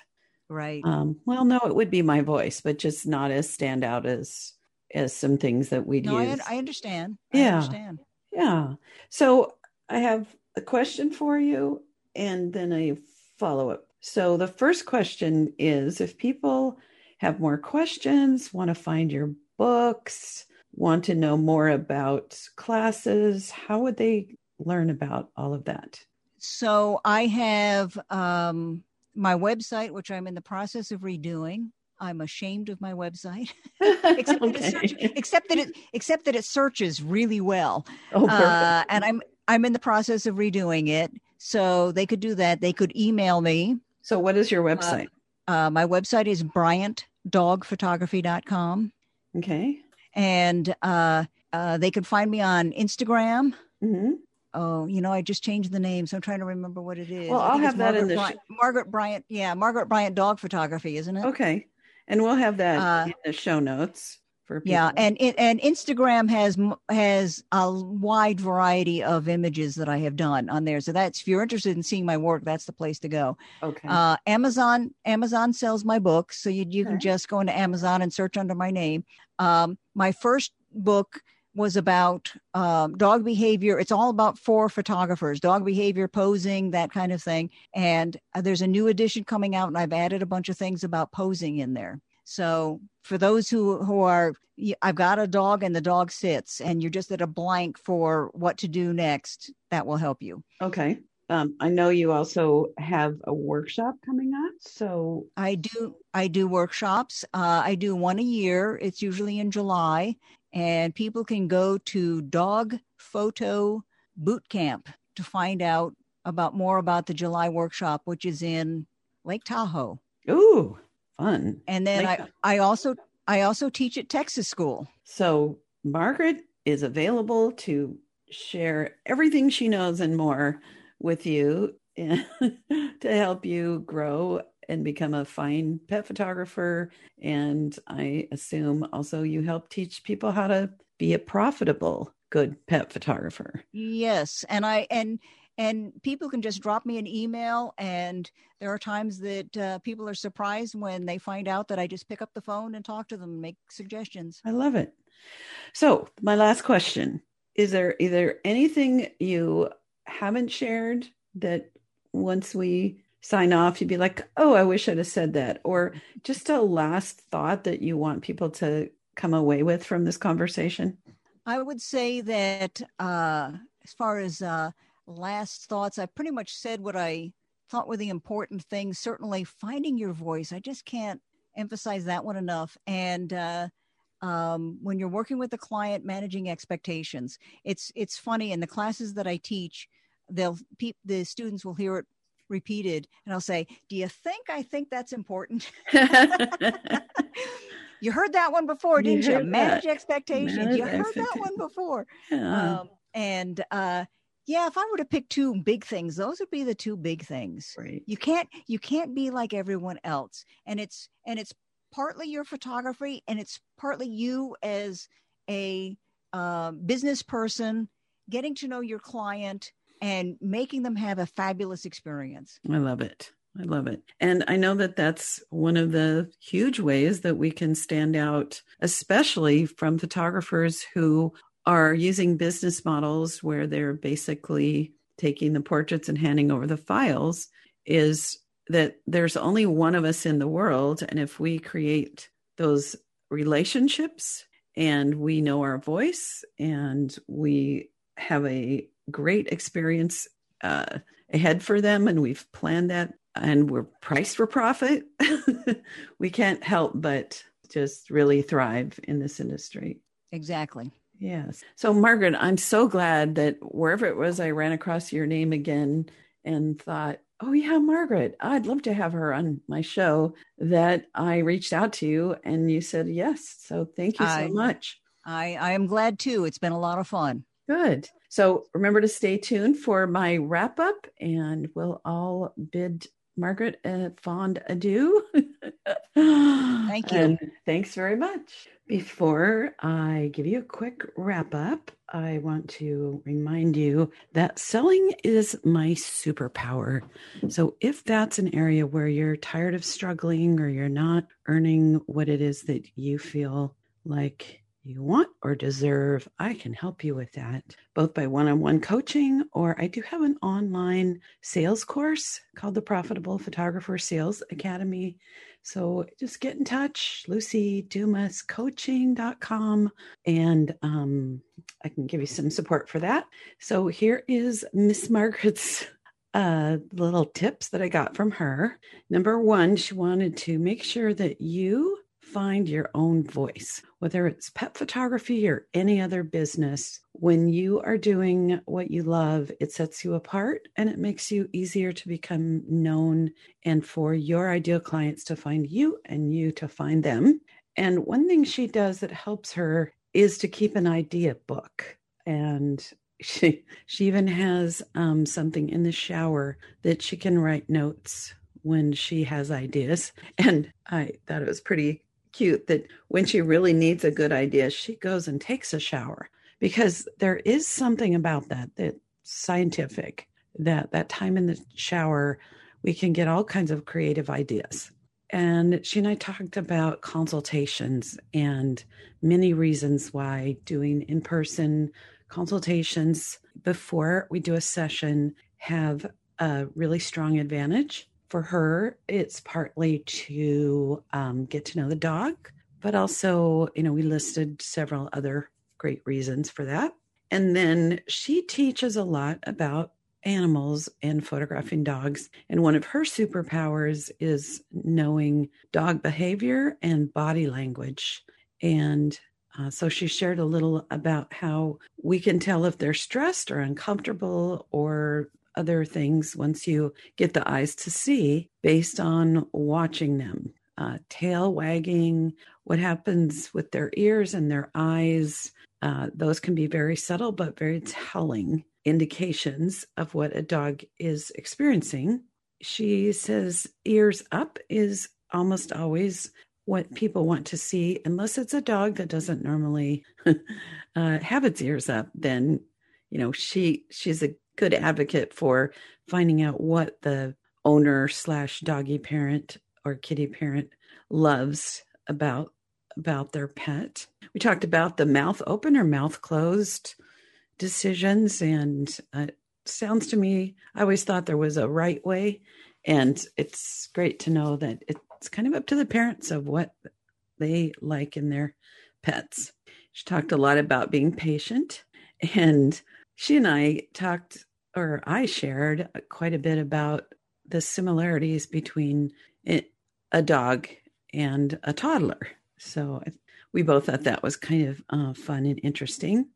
Right. um, well, no, it would be my voice, but just not as stand out as as some things that we'd no, I, use. I understand. I Yeah. understand. Yeah. So I have a question for you, and then a follow up. So the first question is: If people have more questions, want to find your books, want to know more about classes, how would they learn about all of that? So I have um, my website, which I'm in the process of redoing. I'm ashamed of my website, except, okay. that it search, except that it except that it searches really well. Oh, uh, and I'm I'm in the process of redoing it, so they could do that. They could email me. So, what is your website? Uh, uh, my website is bryantdogphotography.com. Okay. And uh, uh, they could find me on Instagram. Mm-hmm. Oh, you know, I just changed the name, so I'm trying to remember what it is. Well, I'll have that Margaret in the Bryant, Margaret Bryant. Yeah, Margaret Bryant Dog Photography, isn't it? Okay, and we'll have that uh, in the show notes for people. Yeah, and and Instagram has has a wide variety of images that I have done on there. So that's if you're interested in seeing my work, that's the place to go. Okay. Uh, Amazon Amazon sells my books, so you you okay. can just go into Amazon and search under my name. Um, my first book was about um, dog behavior. It's all about for photographers, dog behavior, posing, that kind of thing. And uh, there's a new edition coming out, and I've added a bunch of things about posing in there. So for those who who are, I've got a dog and the dog sits, and you're just at a blank for what to do next. That will help you. Okay. Um, I know you also have a workshop coming up. So I do. I do workshops. Uh, I do one a year. It's usually in July, and people can go to Dog Photo Boot Camp to find out about more about the July workshop, which is in Lake Tahoe. Ooh, fun! And then Lake- I, I also I also teach at Texas School. So Margaret is available to share everything she knows and more with you to help you grow and become a fine pet photographer. And I assume also you help teach people how to be a profitable good pet photographer. Yes. And I, and, and people can just drop me an email and there are times that uh, people are surprised when they find out that i just pick up the phone and talk to them and make suggestions i love it so my last question is there either anything you haven't shared that once we sign off, you'd be like, oh, I wish I'd have said that? Or just a last thought that you want people to come away with from this conversation? I would say that uh, as far as uh, last thoughts, I pretty much said what I thought were the important things. Certainly, finding your voice. I just can't emphasize that one enough. And uh, um, when you're working with a client, managing expectations. It's it's funny in the classes that I teach. They'll pe- the students will hear it repeated and I'll say, Do you think I think that's important? you heard that one before, didn't you? you? Manage that. expectations. Manage you heard that one before. Yeah. Um, and uh, yeah, if I were to pick two big things, those would be the two big things. Right. You can't you can't be like everyone else. And it's and it's partly your photography and it's partly you as a uh, business person getting to know your client and making them have a fabulous experience. I love it. I love it. And I know that that's one of the huge ways that we can stand out, especially from photographers who are using business models where they're basically taking the portraits and handing over the files, is that there's only one of us in the world. And if we create those relationships and we know our voice and we have a great experience uh, ahead for them, and we've planned that, and we're priced for profit. we can't help but just really thrive in this industry. Exactly. Yes. So, Margaret, I'm so glad that wherever it was, I ran across your name again and thought, oh, yeah, Margaret, I'd love to have her on my show. That I reached out to you and you said yes. So, thank you so I, much. I, I am glad too. It's been a lot of fun. Good. So remember to stay tuned for my wrap up, and we'll all bid Margaret a fond adieu. Thank you. And thanks very much. Before I give you a quick wrap up, I want to remind you that selling is my superpower. So, if that's an area where you're tired of struggling or you're not earning what it is that you feel like you want or deserve, I can help you with that, both by one on one coaching or I do have an online sales course called the Profitable Photographer Sales Academy. So just get in touch, lucidumascoaching.com, and um, I can give you some support for that. So here is Miss Margaret's uh, little tips that I got from her. Number one, she wanted to make sure that you find your own voice, whether it's pet photography or any other business. When you are doing what you love, it sets you apart and it makes you easier to become known and for your ideal clients to find you and you to find them. And one thing she does that helps her is to keep an idea book. And she she even has um, something in the shower that she can write notes when she has ideas. And I thought it was pretty cute that when she really needs a good idea, she goes and takes a shower because there is something about that that scientific that that time in the shower we can get all kinds of creative ideas. And she and I talked about consultations and many reasons why doing in person consultations before we do a session have a really strong advantage for her, it's partly to um, get to know the dog, but also, you know, we listed several other great reasons for that. And then she teaches a lot about animals and photographing dogs. And one of her superpowers is knowing dog behavior and body language. And uh, so she shared a little about how we can tell if they're stressed or uncomfortable or other things once you get the eyes to see based on watching them. Uh, tail wagging, what happens with their ears and their eyes. Uh, those can be very subtle but very telling indications of what a dog is experiencing. She says ears up is almost always what people want to see, unless it's a dog that doesn't normally uh, have its ears up. Then, you know, she she's a good advocate for finding out what the owner slash doggy parent or kitty parent loves about about their pet. We talked about the mouth open or mouth closed decisions, and uh, sounds to me. I always thought there was a right way, and it's great to know that it's kind of up to the parents of what they like in their pets. She talked a lot about being patient, and she and I talked or I shared quite a bit about the similarities between a dog and a toddler. So we both thought that was kind of uh, fun and interesting.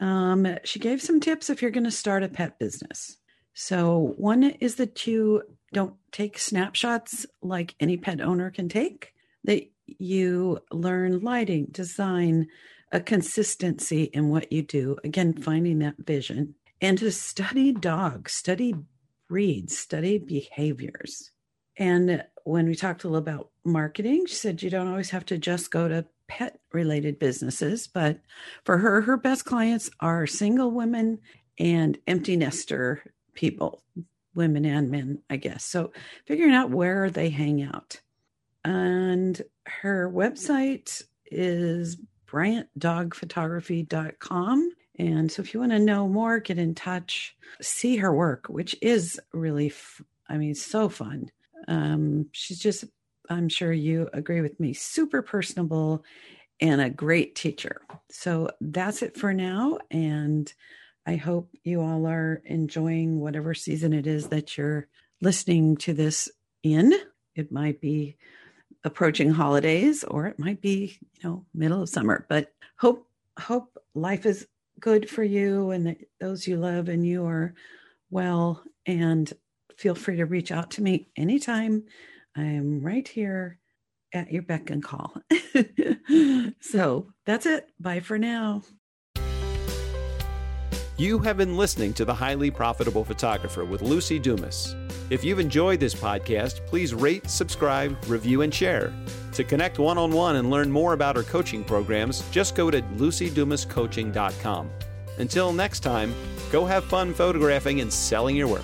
Um, she gave some tips if you're going to start a pet business. So, one is that you don't take snapshots like any pet owner can take, that you learn lighting, design, a consistency in what you do. Again, finding that vision and to study dogs, study breeds, study behaviors. And when we talked a little about marketing, she said you don't always have to just go to pet related businesses, but for her, her best clients are single women and empty nester people, women and men, I guess. So figuring out where they hang out. And her website is bryantdogphotography.com. And so if you want to know more, get in touch, see her work, which is really, f- I mean, so fun. Um, she's just, I'm sure you agree with me, super personable and a great teacher. So that's it for now. And I hope you all are enjoying whatever season it is that you're listening to this in. It might be approaching holidays or it might be, you know, middle of summer, but hope hope life is good for you and those you love and you are well. And feel free to reach out to me anytime. I'm right here at your beck and call. so that's it. Bye for now. You have been listening to The Highly Profitable Photographer with Luci Dumas. If you've enjoyed this podcast, please rate, subscribe, review, and share. To connect one on one and learn more about our coaching programs, just go to lucidumascoaching.com. Until next time, go have fun photographing and selling your work.